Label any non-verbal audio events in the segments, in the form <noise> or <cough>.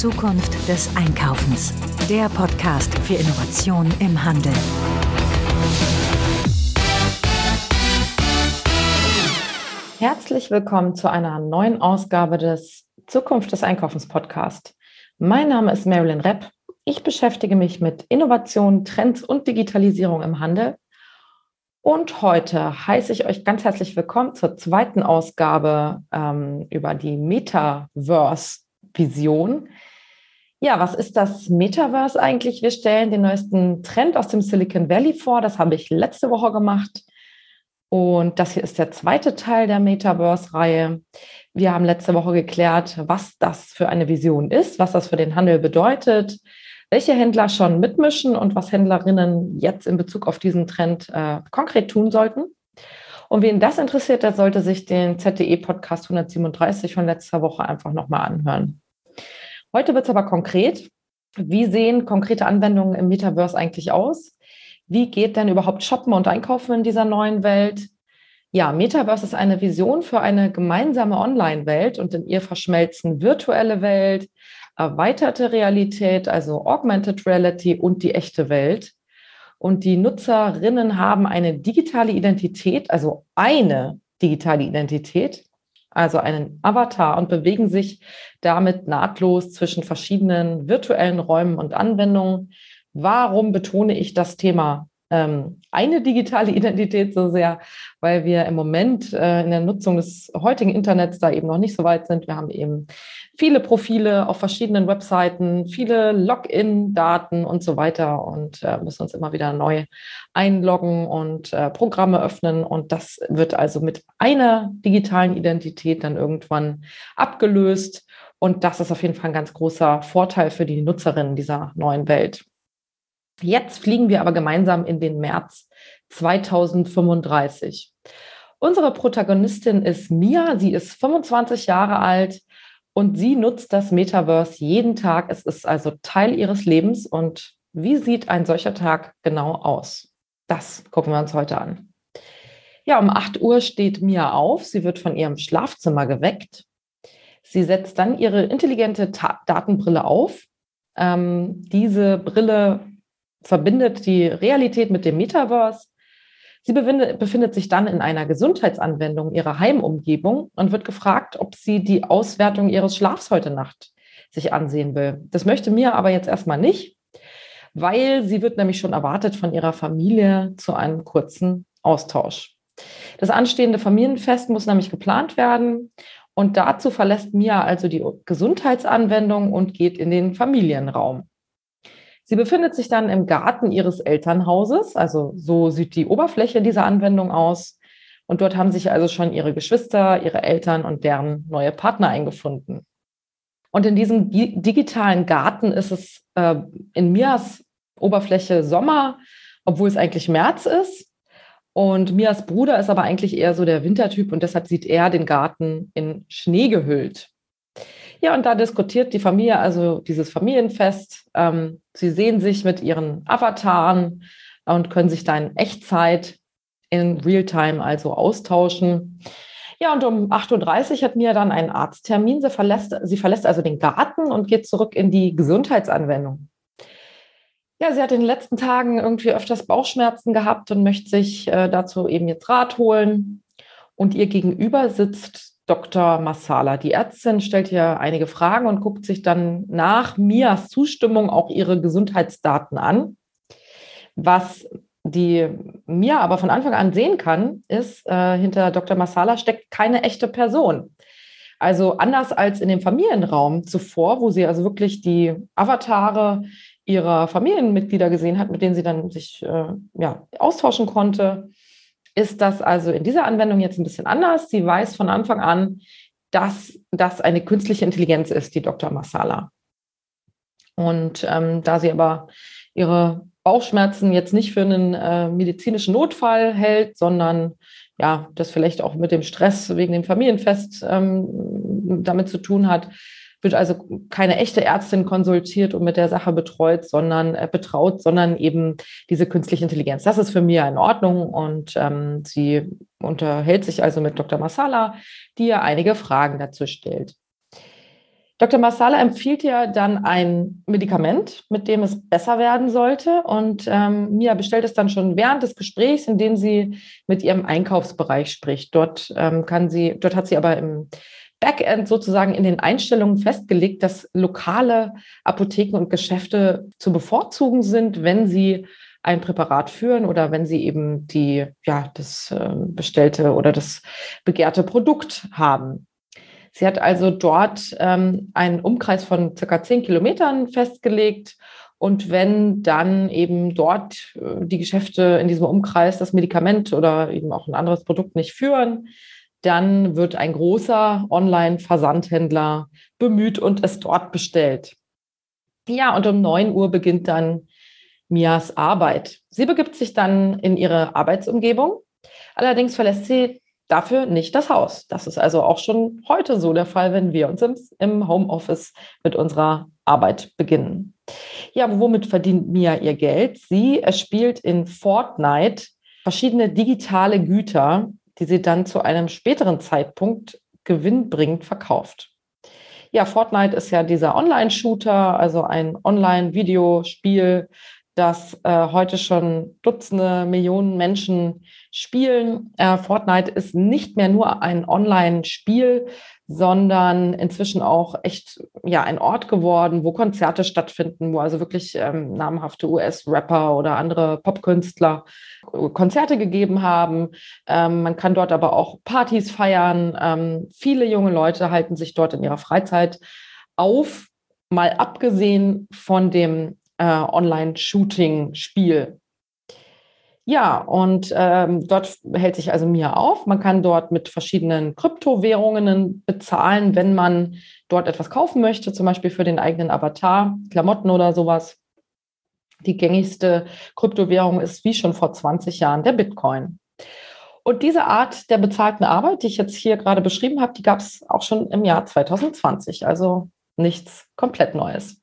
Zukunft des Einkaufens. Der Podcast für Innovation im Handel. Herzlich willkommen zu einer neuen Ausgabe des Zukunft des Einkaufens Podcast. Mein Name ist Marilyn Repp. Ich beschäftige mich mit Innovation, Trends und Digitalisierung im Handel. Und heute heiße ich euch ganz herzlich willkommen zur zweiten Ausgabe ähm, über die Metaverse-Vision. Ja, was ist das Metaverse eigentlich? Wir stellen den neuesten Trend aus dem Silicon Valley vor. Das habe ich letzte Woche gemacht. Und das hier ist der zweite Teil der Metaverse-Reihe. Wir haben letzte Woche geklärt, was das für eine Vision ist, was das für den Handel bedeutet, welche Händler schon mitmischen und was Händlerinnen jetzt in Bezug auf diesen Trend äh, konkret tun sollten. Und wen das interessiert, der sollte sich den ZDE-Podcast 137 von letzter Woche einfach nochmal anhören. Heute wird es aber konkret. Wie sehen konkrete Anwendungen im Metaverse eigentlich aus? Wie geht denn überhaupt Shoppen und Einkaufen in dieser neuen Welt? Ja, Metaverse ist eine Vision für eine gemeinsame Online-Welt und in ihr verschmelzen virtuelle Welt, erweiterte Realität, also Augmented Reality und die echte Welt. Und die Nutzerinnen haben eine digitale Identität, also eine digitale Identität, also einen Avatar und bewegen sich damit nahtlos zwischen verschiedenen virtuellen Räumen und Anwendungen. Warum betone ich das Thema ähm, eine digitale <laughs> Identität so sehr, weil wir im Moment äh, in der Nutzung des heutigen Internets da eben noch nicht so weit sind. Wir haben eben viele Profile auf verschiedenen Webseiten, viele Login-Daten und so weiter und äh, müssen uns immer wieder neu einloggen und äh, Programme öffnen. Und das wird also mit einer digitalen Identität dann irgendwann abgelöst. Und das ist auf jeden Fall ein ganz großer Vorteil für die Nutzerinnen dieser neuen Welt. Jetzt fliegen wir aber gemeinsam in den März 2035. Unsere Protagonistin ist Mia. Sie ist 25 Jahre alt und sie nutzt das Metaverse jeden Tag. Es ist also Teil ihres Lebens. Und wie sieht ein solcher Tag genau aus? Das gucken wir uns heute an. Ja, um 8 Uhr steht Mia auf. Sie wird von ihrem Schlafzimmer geweckt. Sie setzt dann ihre intelligente Ta Datenbrille auf. Ähm, diese Brille verbindet die Realität mit dem Metaverse. Sie befindet sich dann in einer Gesundheitsanwendung ihrer Heimumgebung und wird gefragt, ob sie die Auswertung ihres Schlafs heute Nacht sich ansehen will. Das möchte mir aber jetzt erstmal nicht, weil sie wird nämlich schon erwartet von ihrer Familie zu einem kurzen Austausch. Das anstehende Familienfest muss nämlich geplant werden und dazu verlässt Mia also die Gesundheitsanwendung und geht in den Familienraum. Sie befindet sich dann im Garten ihres Elternhauses, also so sieht die Oberfläche dieser Anwendung aus. Und dort haben sich also schon ihre Geschwister, ihre Eltern und deren neue Partner eingefunden. Und in diesem digitalen Garten ist es äh, in Mias Oberfläche Sommer, obwohl es eigentlich März ist. Und Mias Bruder ist aber eigentlich eher so der Wintertyp und deshalb sieht er den Garten in Schnee gehüllt. Ja, und da diskutiert die Familie also dieses Familienfest. Ähm, sie sehen sich mit ihren Avataren und können sich da in Echtzeit in Realtime also austauschen. Ja, und um 8.30 Uhr hat Mia dann einen Arzttermin. Sie verlässt, sie verlässt also den Garten und geht zurück in die Gesundheitsanwendung. Ja, sie hat in den letzten Tagen irgendwie öfters Bauchschmerzen gehabt und möchte sich äh, dazu eben jetzt Rat holen. Und ihr gegenüber sitzt Dr. Massala. Die Ärztin stellt hier einige Fragen und guckt sich dann nach Mias Zustimmung auch ihre Gesundheitsdaten an. Was die Mia aber von Anfang an sehen kann, ist, äh, hinter Dr. Massala steckt keine echte Person. Also anders als in dem Familienraum zuvor, wo sie also wirklich die Avatare ihrer Familienmitglieder gesehen hat, mit denen sie dann sich äh, ja, austauschen konnte, ist das also in dieser Anwendung jetzt ein bisschen anders. Sie weiß von Anfang an, dass das eine künstliche Intelligenz ist, die Dr. Masala. Und ähm, da sie aber ihre Bauchschmerzen jetzt nicht für einen äh, medizinischen Notfall hält, sondern ja, das vielleicht auch mit dem Stress wegen dem Familienfest ähm, damit zu tun hat, wird also keine echte Ärztin konsultiert und mit der Sache betreut, sondern äh, betraut, sondern eben diese künstliche Intelligenz. Das ist für mich in Ordnung und ähm, sie unterhält sich also mit Dr. Masala, die ja einige Fragen dazu stellt. Dr. Marsala empfiehlt ja dann ein Medikament, mit dem es besser werden sollte. Und ähm, Mia bestellt es dann schon während des Gesprächs, in dem sie mit ihrem Einkaufsbereich spricht. Dort ähm, kann sie, dort hat sie aber im Backend sozusagen in den Einstellungen festgelegt, dass lokale Apotheken und Geschäfte zu bevorzugen sind, wenn sie ein Präparat führen oder wenn sie eben die, ja, das äh, bestellte oder das begehrte Produkt haben. Sie hat also dort ähm, einen Umkreis von circa zehn Kilometern festgelegt. Und wenn dann eben dort äh, die Geschäfte in diesem Umkreis das Medikament oder eben auch ein anderes Produkt nicht führen, dann wird ein großer Online-Versandhändler bemüht und es dort bestellt. Ja, und um 9 Uhr beginnt dann Mias Arbeit. Sie begibt sich dann in ihre Arbeitsumgebung. Allerdings verlässt sie dafür nicht das Haus. Das ist also auch schon heute so der Fall, wenn wir uns im Homeoffice mit unserer Arbeit beginnen. Ja, womit verdient Mia ihr Geld? Sie erspielt in Fortnite verschiedene digitale Güter, die sie dann zu einem späteren Zeitpunkt gewinnbringend verkauft. Ja, Fortnite ist ja dieser Online-Shooter, also ein Online-Videospiel, das äh, heute schon Dutzende Millionen Menschen spielen. Äh, Fortnite ist nicht mehr nur ein Online-Spiel, sondern inzwischen auch echt ja ein Ort geworden, wo Konzerte stattfinden, wo also wirklich ähm, namhafte US-Rapper oder andere Popkünstler Konzerte gegeben haben. Ähm, man kann dort aber auch Partys feiern. Ähm, viele junge Leute halten sich dort in ihrer Freizeit auf, mal abgesehen von dem äh, Online-Shooting-Spiel. Ja, und ähm, dort hält sich also Mia auf. Man kann dort mit verschiedenen Kryptowährungen bezahlen, wenn man dort etwas kaufen möchte, zum Beispiel für den eigenen Avatar, Klamotten oder sowas. Die gängigste Kryptowährung ist wie schon vor 20 Jahren der Bitcoin. Und diese Art der bezahlten Arbeit, die ich jetzt hier gerade beschrieben habe, die gab es auch schon im Jahr 2020. Also nichts komplett Neues.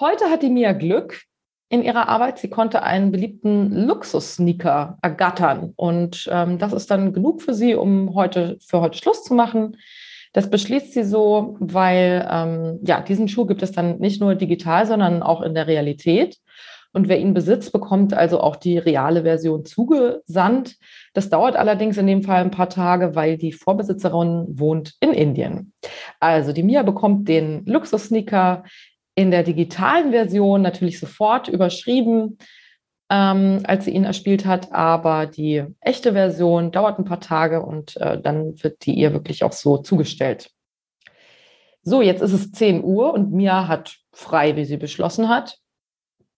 Heute hat die Mia Glück in ihrer Arbeit. Sie konnte einen beliebten Luxus-Sneaker ergattern. Und ähm, das ist dann genug für sie, um heute für heute Schluss zu machen. Das beschließt sie so, weil ähm, ja, diesen Schuh gibt es dann nicht nur digital, sondern auch in der Realität. Und wer ihn besitzt, bekommt also auch die reale Version zugesandt. Das dauert allerdings in dem Fall ein paar Tage, weil die Vorbesitzerin wohnt in Indien. Also die Mia bekommt den Luxus-Sneaker in der digitalen Version natürlich sofort überschrieben, ähm, als sie ihn erspielt hat, aber die echte Version dauert ein paar Tage und äh, dann wird die ihr wirklich auch so zugestellt. So, jetzt ist es 10 Uhr und Mia hat frei, wie sie beschlossen hat.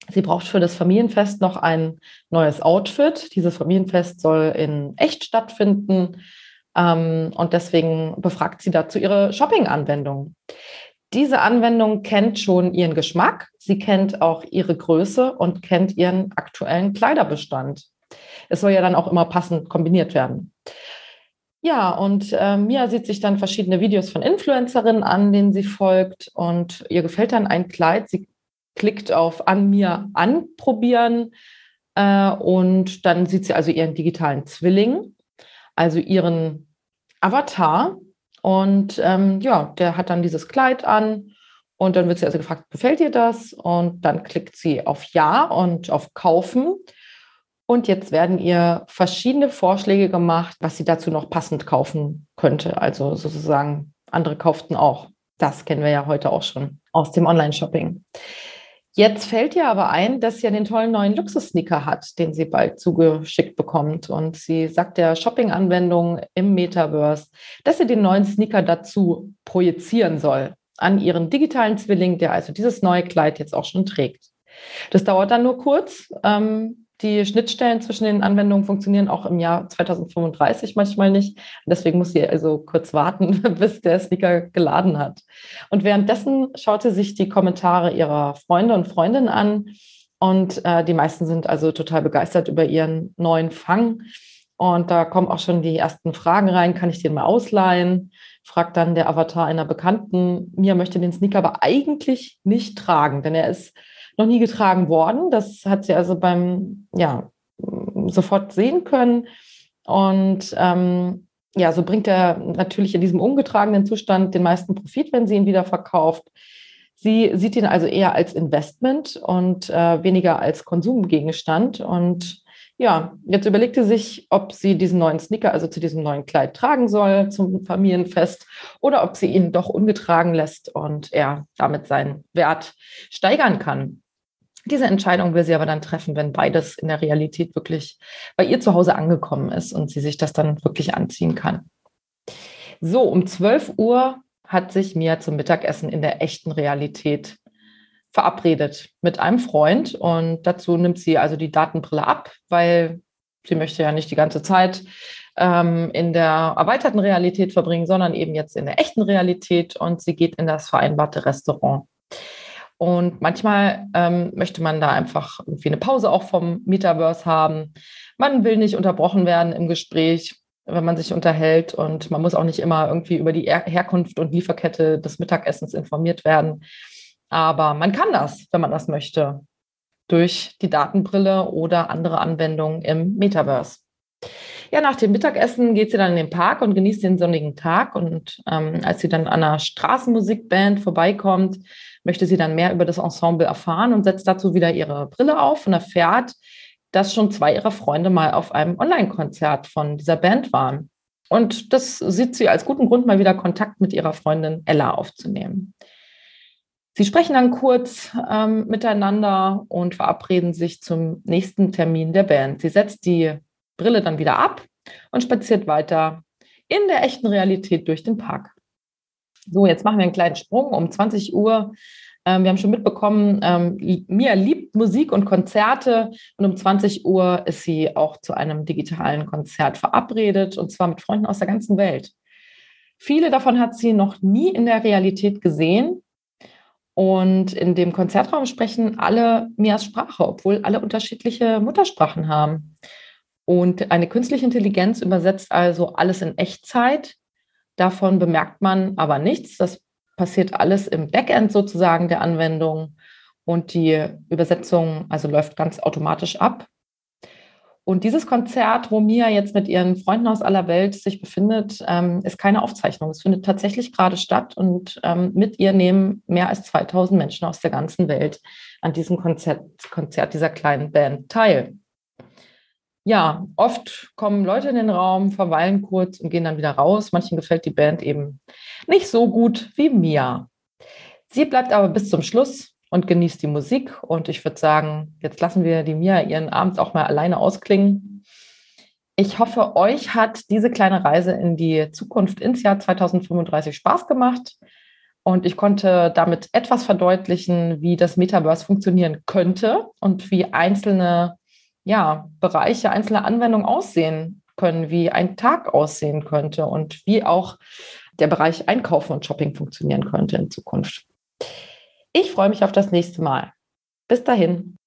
Sie braucht für das Familienfest noch ein neues Outfit. Dieses Familienfest soll in echt stattfinden ähm, und deswegen befragt sie dazu ihre Shopping-Anwendung. Diese Anwendung kennt schon ihren Geschmack, sie kennt auch ihre Größe und kennt ihren aktuellen Kleiderbestand. Es soll ja dann auch immer passend kombiniert werden. Ja, und äh, Mia sieht sich dann verschiedene Videos von Influencerinnen an, denen sie folgt und ihr gefällt dann ein Kleid. Sie klickt auf An mir anprobieren äh, und dann sieht sie also ihren digitalen Zwilling, also ihren Avatar, und ähm, ja, der hat dann dieses Kleid an und dann wird sie also gefragt, gefällt dir das? Und dann klickt sie auf Ja und auf Kaufen. Und jetzt werden ihr verschiedene Vorschläge gemacht, was sie dazu noch passend kaufen könnte. Also sozusagen, andere kauften auch. Das kennen wir ja heute auch schon aus dem Online-Shopping. Jetzt fällt ihr aber ein, dass sie ja den tollen neuen Luxus-Sneaker hat, den sie bald zugeschickt bekommt. Und sie sagt der Shopping-Anwendung im Metaverse, dass sie den neuen Sneaker dazu projizieren soll an ihren digitalen Zwilling, der also dieses neue Kleid jetzt auch schon trägt. Das dauert dann nur kurz. Ähm, die Schnittstellen zwischen den Anwendungen funktionieren auch im Jahr 2035 manchmal nicht. Deswegen muss sie also kurz warten, <laughs> bis der Sneaker geladen hat. Und währenddessen schaut sie sich die Kommentare ihrer Freunde und Freundinnen an. Und äh, die meisten sind also total begeistert über ihren neuen Fang. Und da kommen auch schon die ersten Fragen rein. Kann ich den mal ausleihen? Fragt dann der Avatar einer Bekannten. Mia möchte den Sneaker aber eigentlich nicht tragen, denn er ist noch nie getragen worden. Das hat sie also beim, ja, sofort sehen können. Und ähm, ja, so bringt er natürlich in diesem ungetragenen Zustand den meisten Profit, wenn sie ihn wieder verkauft. Sie sieht ihn also eher als Investment und äh, weniger als Konsumgegenstand. Und ja, jetzt überlegt sie sich, ob sie diesen neuen Sneaker, also zu diesem neuen Kleid tragen soll zum Familienfest oder ob sie ihn doch ungetragen lässt und er damit seinen Wert steigern kann. Diese Entscheidung will sie aber dann treffen, wenn beides in der Realität wirklich bei ihr zu Hause angekommen ist und sie sich das dann wirklich anziehen kann. So, um 12 Uhr hat sich Mia zum Mittagessen in der echten Realität verabredet mit einem Freund und dazu nimmt sie also die Datenbrille ab, weil sie möchte ja nicht die ganze Zeit ähm, in der erweiterten Realität verbringen, sondern eben jetzt in der echten Realität und sie geht in das vereinbarte Restaurant. Und manchmal ähm, möchte man da einfach irgendwie eine Pause auch vom Metaverse haben. Man will nicht unterbrochen werden im Gespräch wenn man sich unterhält. Und man muss auch nicht immer irgendwie über die Herkunft und Lieferkette des Mittagessens informiert werden. Aber man kann das, wenn man das möchte, durch die Datenbrille oder andere Anwendungen im Metaverse. Ja, nach dem Mittagessen geht sie dann in den Park und genießt den sonnigen Tag. Und ähm, als sie dann an einer Straßenmusikband vorbeikommt, möchte sie dann mehr über das Ensemble erfahren und setzt dazu wieder ihre Brille auf und erfährt, dass schon zwei ihrer Freunde mal auf einem Online-Konzert von dieser Band waren. Und das sieht sie als guten Grund, mal wieder Kontakt mit ihrer Freundin Ella aufzunehmen. Sie sprechen dann kurz ähm, miteinander und verabreden sich zum nächsten Termin der Band. Sie setzt die Brille dann wieder ab und spaziert weiter in der echten Realität durch den Park. So, jetzt machen wir einen kleinen Sprung. Um 20 Uhr ähm, wir haben schon mitbekommen, ähm, Mia liebt Musik und Konzerte und um 20 Uhr ist sie auch zu einem digitalen Konzert verabredet und zwar mit Freunden aus der ganzen Welt. Viele davon hat sie noch nie in der Realität gesehen. Und in dem Konzertraum sprechen alle Mias Sprache, obwohl alle unterschiedliche Muttersprachen haben. Und eine künstliche Intelligenz übersetzt also alles in Echtzeit. Davon bemerkt man aber nichts. Das passiert alles im Backend sozusagen der Anwendung und die Übersetzung also läuft ganz automatisch ab. Und dieses Konzert, wo Mia jetzt mit ihren Freunden aus aller Welt sich befindet, ähm, ist keine Aufzeichnung. Es findet tatsächlich gerade statt und ähm, mit ihr nehmen mehr als 2000 Menschen aus der ganzen Welt an diesem Konzert, Konzert dieser kleinen Band teil ja, oft kommen Leute in den Raum, verweilen kurz und gehen dann wieder raus. Manchen gefällt die Band eben nicht so gut wie mir. Sie bleibt aber bis zum Schluss und genießt die Musik. Und ich würde sagen, jetzt lassen wir die Mia ihren Abend auch mal alleine ausklingen. Ich hoffe, euch hat diese kleine Reise in die Zukunft ins Jahr 2035 Spaß gemacht. Und ich konnte damit etwas verdeutlichen, wie das Metaverse funktionieren könnte und wie einzelne ja, Bereiche, einzelne Anwendungen aussehen können, wie ein Tag aussehen könnte und wie auch der Bereich Einkaufen und Shopping funktionieren könnte in Zukunft. Ich freue mich auf das nächste Mal. Bis dahin.